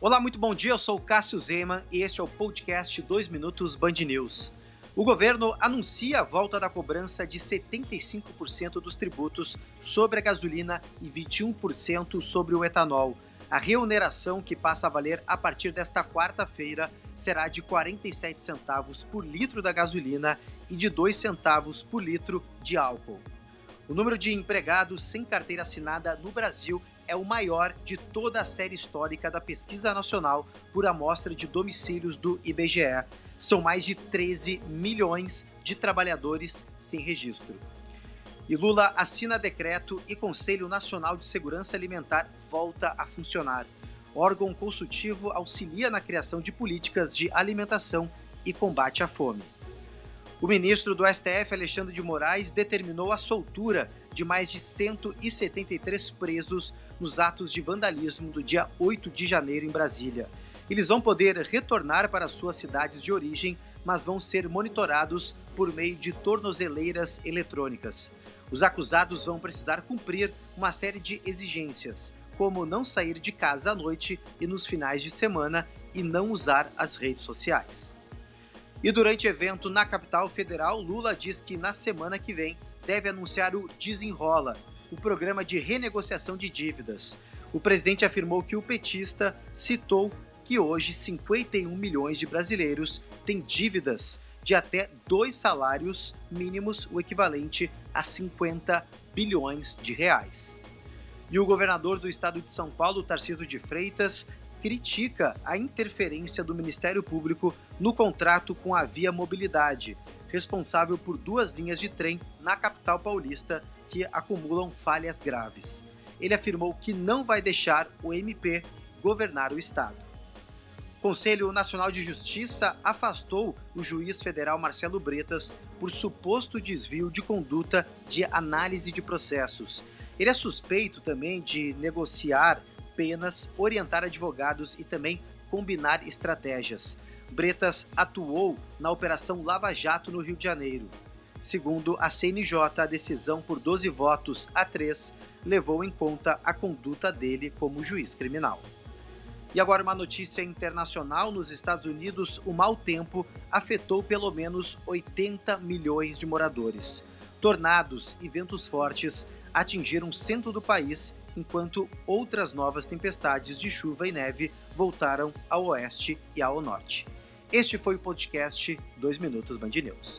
Olá, muito bom dia. Eu sou o Cássio Zeman e este é o podcast 2 Minutos Band News. O governo anuncia a volta da cobrança de 75% dos tributos sobre a gasolina e 21% sobre o etanol. A remuneração que passa a valer a partir desta quarta-feira será de 47 centavos por litro da gasolina e de 2 centavos por litro de álcool. O número de empregados sem carteira assinada no Brasil é o maior de toda a série histórica da Pesquisa Nacional por Amostra de Domicílios do IBGE. São mais de 13 milhões de trabalhadores sem registro. E Lula assina decreto e Conselho Nacional de Segurança Alimentar volta a funcionar. O órgão consultivo auxilia na criação de políticas de alimentação e combate à fome. O ministro do STF, Alexandre de Moraes, determinou a soltura de mais de 173 presos nos atos de vandalismo do dia 8 de janeiro em Brasília. Eles vão poder retornar para suas cidades de origem, mas vão ser monitorados por meio de tornozeleiras eletrônicas. Os acusados vão precisar cumprir uma série de exigências, como não sair de casa à noite e nos finais de semana e não usar as redes sociais. E durante evento na capital federal, Lula diz que na semana que vem deve anunciar o Desenrola, o programa de renegociação de dívidas. O presidente afirmou que o petista citou que hoje 51 milhões de brasileiros têm dívidas de até dois salários mínimos, o equivalente a 50 bilhões de reais. E o governador do estado de São Paulo, Tarcísio de Freitas, critica a interferência do Ministério Público no contrato com a Via Mobilidade, responsável por duas linhas de trem na capital paulista que acumulam falhas graves. Ele afirmou que não vai deixar o MP governar o estado. O Conselho Nacional de Justiça afastou o juiz federal Marcelo Bretas por suposto desvio de conduta de análise de processos. Ele é suspeito também de negociar penas, orientar advogados e também combinar estratégias. Bretas atuou na Operação Lava Jato no Rio de Janeiro. Segundo a CNJ, a decisão por 12 votos a 3 levou em conta a conduta dele como juiz criminal. E agora uma notícia internacional: nos Estados Unidos, o mau tempo afetou pelo menos 80 milhões de moradores. Tornados e ventos fortes atingiram o centro do país enquanto outras novas tempestades de chuva e neve voltaram ao oeste e ao norte. Este foi o podcast 2 Minutos Band News.